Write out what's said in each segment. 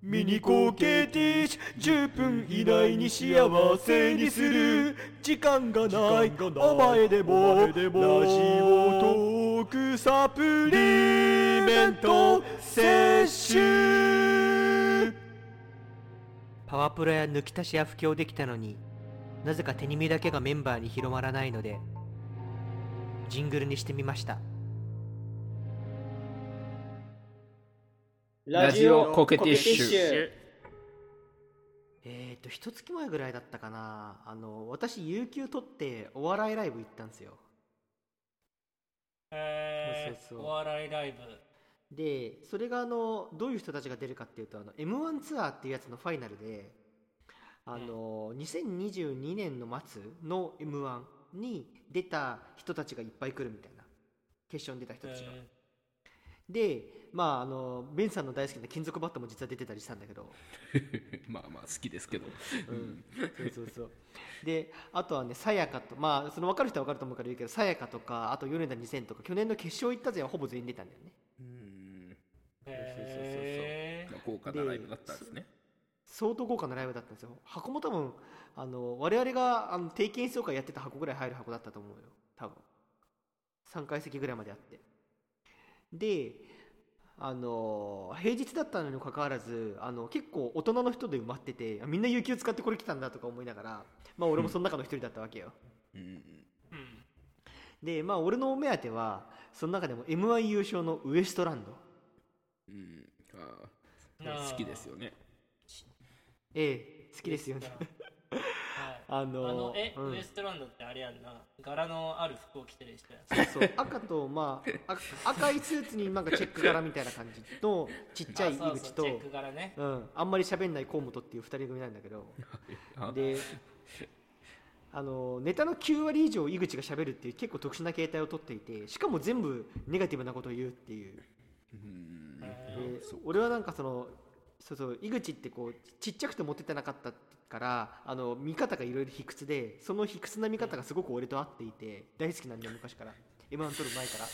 ミニコケティッシュ10分以内に幸せにする。時間がない。お前でもラジオトークサプリメント摂取。パワプロや抜き足しや布教できたのになぜか手に身だけがメンバーに広まらないのでジングルにしてみました。ラジオコケティッシュ。えっ、ー、と一月前ぐらいだったかな。あの私有給取ってお笑いライブ行ったんですよ。えー、そうそうそう。お笑いライブ。でそれがあのどういう人たちが出るかっていうとあの m 1ツアーっていうやつのファイナルであの、2022年の末の m 1に出た人たちがいっぱい来るみたいな。決勝に出た人たちが、えでまああのベンさんの大好きな金属バットも実は出てたりしたんだけど、まあまあ好きですけど。うん、そうそうそう。であとはねさやかとまあその分かる人は分かると思うから言うけどさやかとかあと米田2000とか去年の決勝行った勢はほぼ全員出たんだよね。うん。へー。まあ豪華なライブだったんですね。相当豪華なライブだったんですよ。箱も多分あの我々があの定期演奏会やってた箱ぐらい入る箱だったと思うよ。多分。3階席ぐらいまであって。であの平日だったのにもかかわらずあの結構大人の人で埋まっててあみんな有給使ってこれ来たんだとか思いながらまあ俺もその中の一人だったわけよ、うん。うんでまあ俺のお目当てはその中でも m 1優勝のウエストランド。うん。あ好きですよね。ええ好きですよね。はい。あのあのえ、うん。ウエストランドってあれやんな。柄のある服を着てる人やそうそう。赤とまああ赤いスーツになんかチェック柄みたいな感じとちっちゃい井あそう口とそうチェック柄ね。うん、あんまり喋んない河本っていう2人組なんだけど。あ であのネタの9割以上井口が喋るっていう結構特殊な形態をとっていてしかも全部ネガティブなことを言うっていう。うん。でそう俺はなんかそのそうそう井口ってこうちっちゃくてモテてなかったからあの見方がいろいろ卑屈でその卑屈な見方がすごく俺と合っていて大好きなんだよ昔から。m 1取る前から。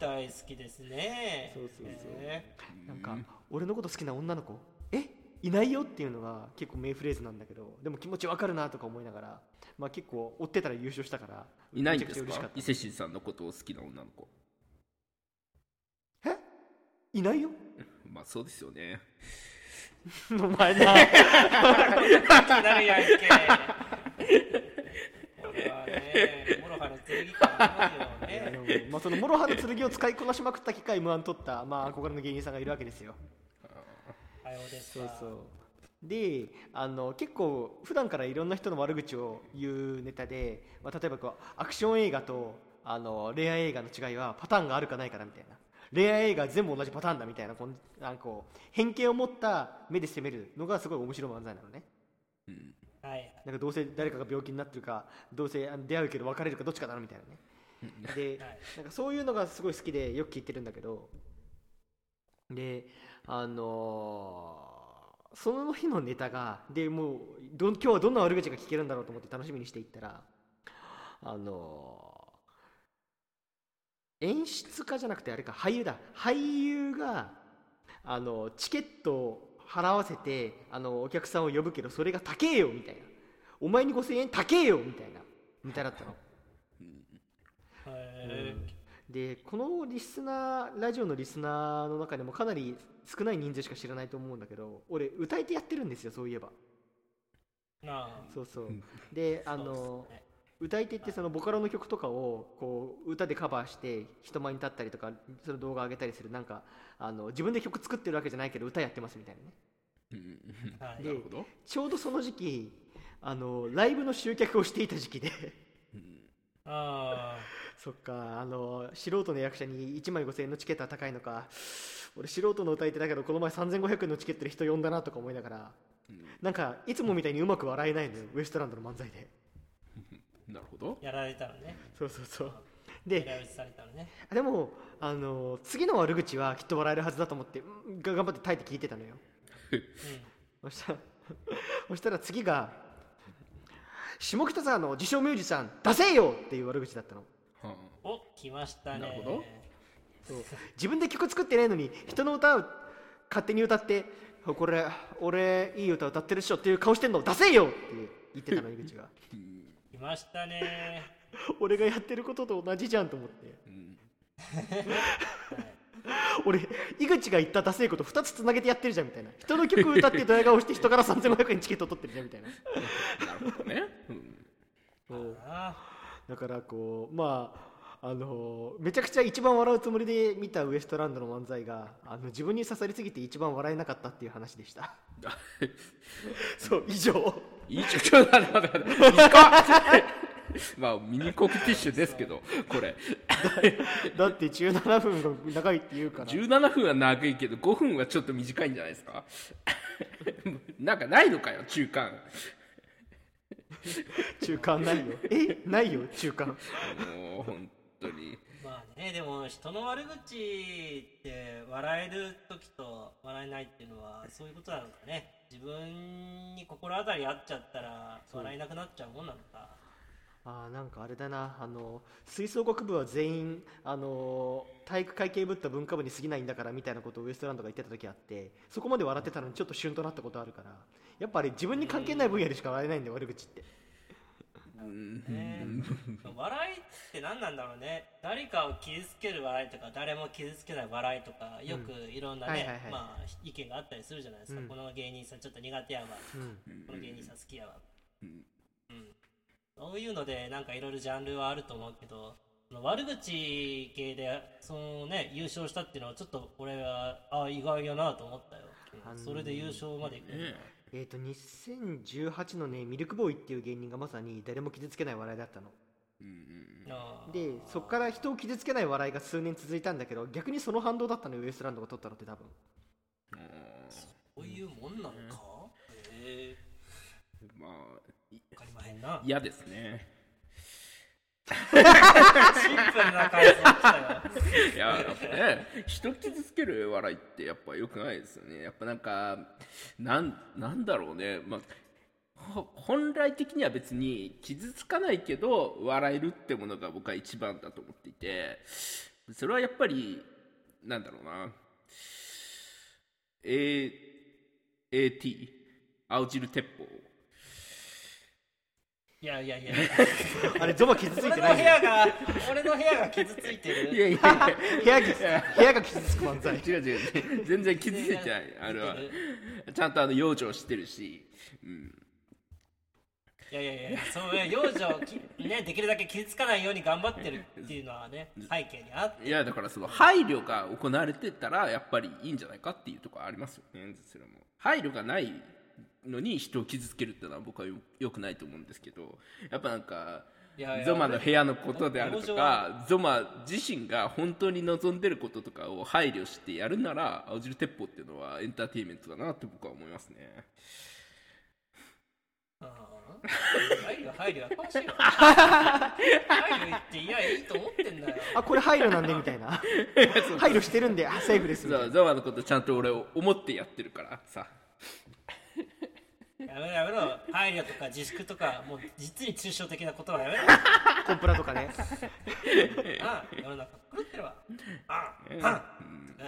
大好きですね。そうそうそう。へなんか俺のこと好きな女の子えいないよっていうのが結構名フレーズなんだけどでも気持ちわかるなとか思いながらまあ結構追ってたら優勝したからいないんめちゃくちゃ嬉しかった。ですか伊勢神さんのことを好きな女の子。え？いないよまあそうですよね。お前な。え気になるやんけ。俺はねモロハの剣からありますよね。まあその諸刃の剣を使いこなしまくった機会 M1 取ったまあ憧れの芸人さんがいるわけですよ。はようでそうそう。であの結構普段からいろんな人の悪口を言うネタで、まあ、例えばこうアクション映画とあの恋愛映画の違いはパターンがあるかないかなみたいな恋愛映画は全部同じパターンだみたいなこんなんかこう偏見を持った目で攻めるのがすごい面白い漫才なのね。うん。はい。なんかどうせ誰かが病気になってるかどうせ出会うけど別れるかどっちかだなみたいなね。ではい。なんかそういうのがすごい好きでよく聞いてるんだけど。であのーその日のネタがでもうどん今日はどんな悪口が聞けるんだろうと思って楽しみにしていったらあのー演出家じゃなくてあれか俳優だ。俳優があのチケットを払わせてあのお客さんを呼ぶけどそれが高えよみたいな。お前に5000円高えよみたいな。ネタだったの。へでこのリスナーラジオのリスナーの中でもかなり少ない人数しか知らないと思うんだけど俺歌い手やってるんですよそういえば。あ。そうそう。であの歌い手ってそのボカロの曲とかをこう歌でカバーして人前に立ったりとかその動画上げたりするなんかあの自分で曲作ってるわけじゃないけど歌やってますみたいなね。でなるほど。ちょうどその時期あのライブの集客をしていた時期で。あそっかあの素人の役者に1枚5000円のチケットは高いのか。俺素人の歌い手だけどこの前3500円のチケットで人呼んだなとか思いながら。なんかいつもみたいにうまく笑えないのよウエストランドの漫才でなるほど。あ。やられたのね。そうそうそう。やでられされたのね。でもあの次の悪口はきっと笑えるはずだと思ってうんが頑張って耐えて聞いてたのよ。そしたら そしたら次が下北沢の自称ミュージシャン出せよっていう悪口だったの。はお来ましたね。なるほど。そう。自分で曲作ってないのに人の歌を勝手に歌って「これ俺いい歌歌ってるっしょ」っていう顔してんの出せよって言ってたの井口が 来ましたね。俺がやってることと同じじゃんと思って。うん。俺井口が言ったダセいこと2つつなげてやってるじゃんみたいな。人の曲歌ってドヤ顔して人から3500円チケット取ってるじゃんみたいな。なるほどね、うん。だからこうまああのめちゃくちゃ一番笑うつもりで見たウエストランドの漫才があの自分に刺さりすぎて一番笑えなかったっていう話でした。そう以上いいちょちょ待って待って待って短っまあミニコックティッシュですけどこれ。だって17分が長いって言うから。17分は長いけど5分はちょっと短いんじゃないですか？なんかないのかよ中間。中間ないよ。えないよ中間。もう本当に。まあねでも人の悪口って笑える時と笑えないっていうのはそういうことなのかね。自分に心当たりあっちゃったら笑えなくなっちゃうもんなのか。あーなんかあれだな。あの吹奏楽部は全員あの体育会系ぶった文化部に過ぎないんだからみたいなことをウエストランドが言ってた時あってそこまで笑ってたのにちょっと旬となったことあるからやっぱり自分に関係ない分野でしか笑えないんだよ悪口ってうん。ね笑いって何なんだろうね。誰かを傷つける笑いとか誰も傷つけない笑いとかよくいろんなね、まあ意見があったりするじゃないですか、うん。この芸人さんちょっと苦手やわ。うん。この芸人さん好きやわ。うん。うん。そういうのでなんかいろいろジャンルはあると思うけど悪口系でそのね優勝したっていうのはちょっと俺はあ意外やなと思ったよ、それで優勝までいく、ねえっ、と2018のねミルクボーイっていう芸人がまさに誰も傷つけない笑いだったの。うんうんあー。でそっから人を傷つけない笑いが数年続いたんだけど逆にその反動だったのよウエストランドが取ったのって多分。うんそういうもんなのか、へえまあい分かりまへんな。嫌ですねシンプルな感想いややっぱね人傷つける笑いってやっぱ良くないですよね。やっぱなんかなんなんだろうね。まあ本来的には別に傷つかないけど笑えるってものが僕は一番だと思っていて。それはやっぱりなんだろうな。A AT 青汁鉄砲。いやいやいや。あれゾマ傷つい俺のてないよ。部屋が俺の部屋が傷ついてる。いやいやい部屋が部屋が傷つく漫才。や 違う違う。全然傷ついてないあれは。ちゃんとあの養生してるし、うん、いやいやいやそういう養生ねできるだけ傷つかないように頑張ってるっていうのはね 背景にあって。いやだからその配慮が行われてたらやっぱりいいんじゃないかっていうところありますよねそれも。配慮がないのに人を傷つけるっていうのは僕はよよくないと思うんですけどやっぱなんかいやいやゾマの部屋のことであるとかゾマ自身が本当に望んでることとかを配慮してやるなら青汁鉄砲っていうのはエンターテインメントだなって僕は思いますね。配慮配慮やかましいわ配慮言っていやいいと思ってんだよ。あこれ配慮なんでみたいな。配慮してるんであセーフですみたゾマのことちゃんと俺を思ってやってるからさやめろやめろ。配慮とか自粛とかもう実に抽象的なことはやめろ。コンプラとかね。ああ世の中狂ってるわ。あああ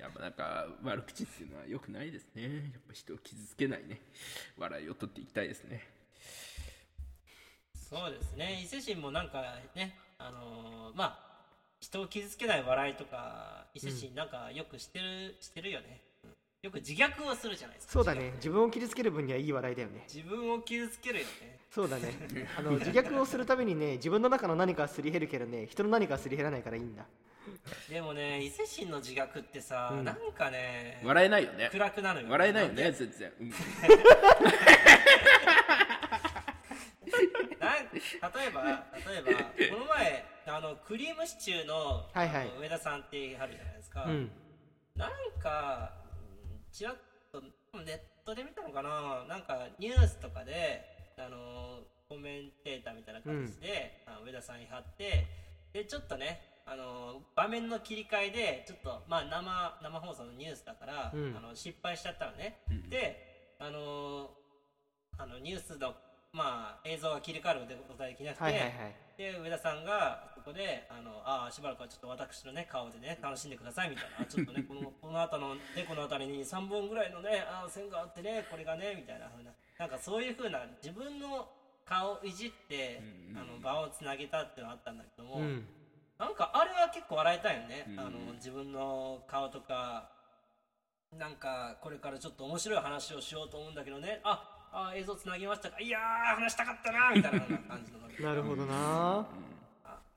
やっぱなんか悪口っていうのは良くないですね。やっぱ人を傷つけないね。笑いを取っていきたいですね。そうですね。伊勢神もなんかねあのーまあ人を傷つけない笑いとか伊勢神なんかよくしてる、してるよね、うんよく自虐をするじゃないですか。そうだね。自分を傷つける分にはいい笑いだよね。自分を傷つけるよね。そうだね。あの自虐をするためにね自分の中の何かはすり減るけどね人の何かはすり減らないからいいんだ。でもね伊勢神の自虐ってさ、うん。なんかね笑えないよね。暗くなるよ笑えないよね全然、うん。なん例えば例えばこの前あのクリームシチューの,、はいはい。上田さんってあるじゃないですか、うん。なんかうんちらっとネットで見たのかな？なんかニュースとかであのコメンテーターみたいな感じで、あ上田さんに貼ってでちょっとねあの場面の切り替えでちょっとまあ生生放送のニュースだから、うん。あの失敗しちゃったのね、うん。であのあのニュースのまあ映像が切り替わることができなくて、はいはいはい。で上田さんがそこであのあーしばらくはちょっと私のね顔でね楽しんでくださいみたいな。あちょっとねこの この後のでこの辺りに3本ぐらいのねあー線があってねこれがねみたいな風な。なんかそういう風な自分の顔をいじって、あの場をつなげたっていうのがあったんだけども、うん。なんかあれは結構笑えたよね、うん。あの自分の顔とかなんかこれからちょっと面白い話をしようと思うんだけどね。ああ映像つなぎましたか？いやー話したかったなみたいな感じのノリ。なるほどな。あ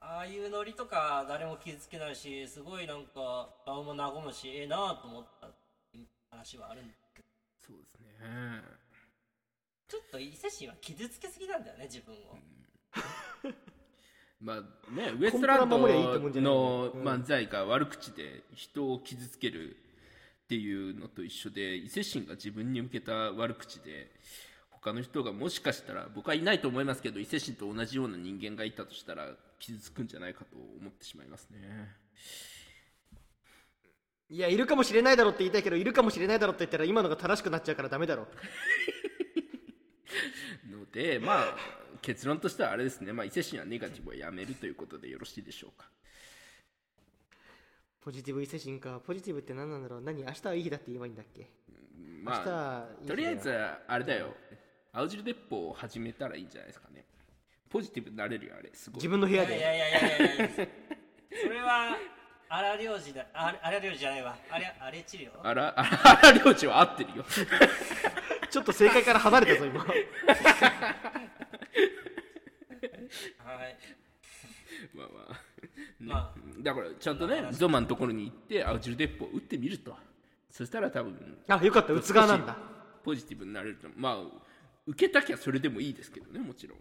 ああいうノリとか誰も傷つけないしすごいなんか顔も和むしええなと思った話はあるんだけど。そうですね。ちょっと伊勢神は傷つけすぎなんだよね自分を、まあねウエストランドのうん。漫才が悪口で人を傷つけるっていうのと一緒で伊勢神が自分に向けた悪口で他の人がもしかしたら僕はいないと思いますけど伊勢神と同じような人間がいたとしたら傷つくんじゃないかと思ってしまいますね。いやいるかもしれないだろって言いたいけどいるかもしれないだろって言ったら今のが正しくなっちゃうからダメだろ。のでまあ結論としてはあれですね、まあ、伊勢神はネガティブはやめるということでよろしいでしょうかポジティブ伊勢神かポジティブって何なんだろう。何明日はいい日だって言えばいいんだっけ？まあ明日はいい日だよ。とりあえずあれだよ。青汁鉄砲を始めたらいいんじゃないですかね。ポジティブになれるよあれ。すごい。自分の部屋で。いやいやいやいやいやいやそれは荒領事だ。あ荒領事じゃないわ。あれあれ治療？あらあら領事は合ってるよ。ちょっと正解から離れたぞ今。はい。まあまあ、ね。まだからちゃんとねゾマのところに行って青汁鉄砲を撃ってみると。そしたら多分あよかった。うつ側なんだ。ポジティブになれると。まあ受けたきゃそれでもいいですけどねもちろん。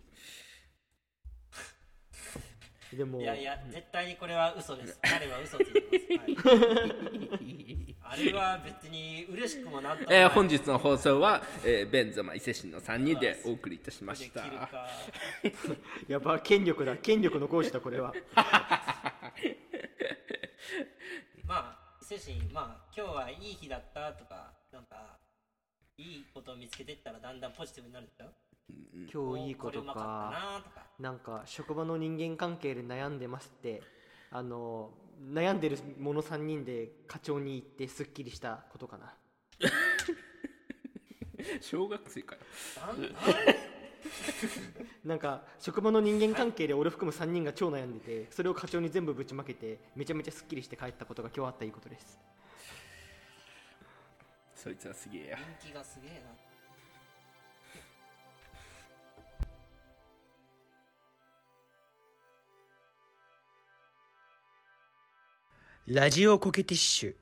でも。いやいや絶対にこれは嘘です。彼は嘘ついてます、はい、あれは別に嬉しくもなんともない。えー本日の放送は、えーベンゾマ伊勢神の3人でお送りいたしました。やば権力だ。権力の行使だこれは。まあ伊勢神まあ今日はいい日だったとかなんかいいことを見つけてったらだんだんポジティブになるでしょ？今日いいことか。なんか職場の人間関係で悩んでますってあの悩んでる者3人で課長に行ってすっきりしたことかな。小学生かよ。なんか職場の人間関係で俺含む3人が超悩んでてそれを課長に全部ぶちまけてめちゃめちゃすっきりして帰ったことが今日あったいいことです。そいつはすげえや人気がすげえなラジオコケティッシュ。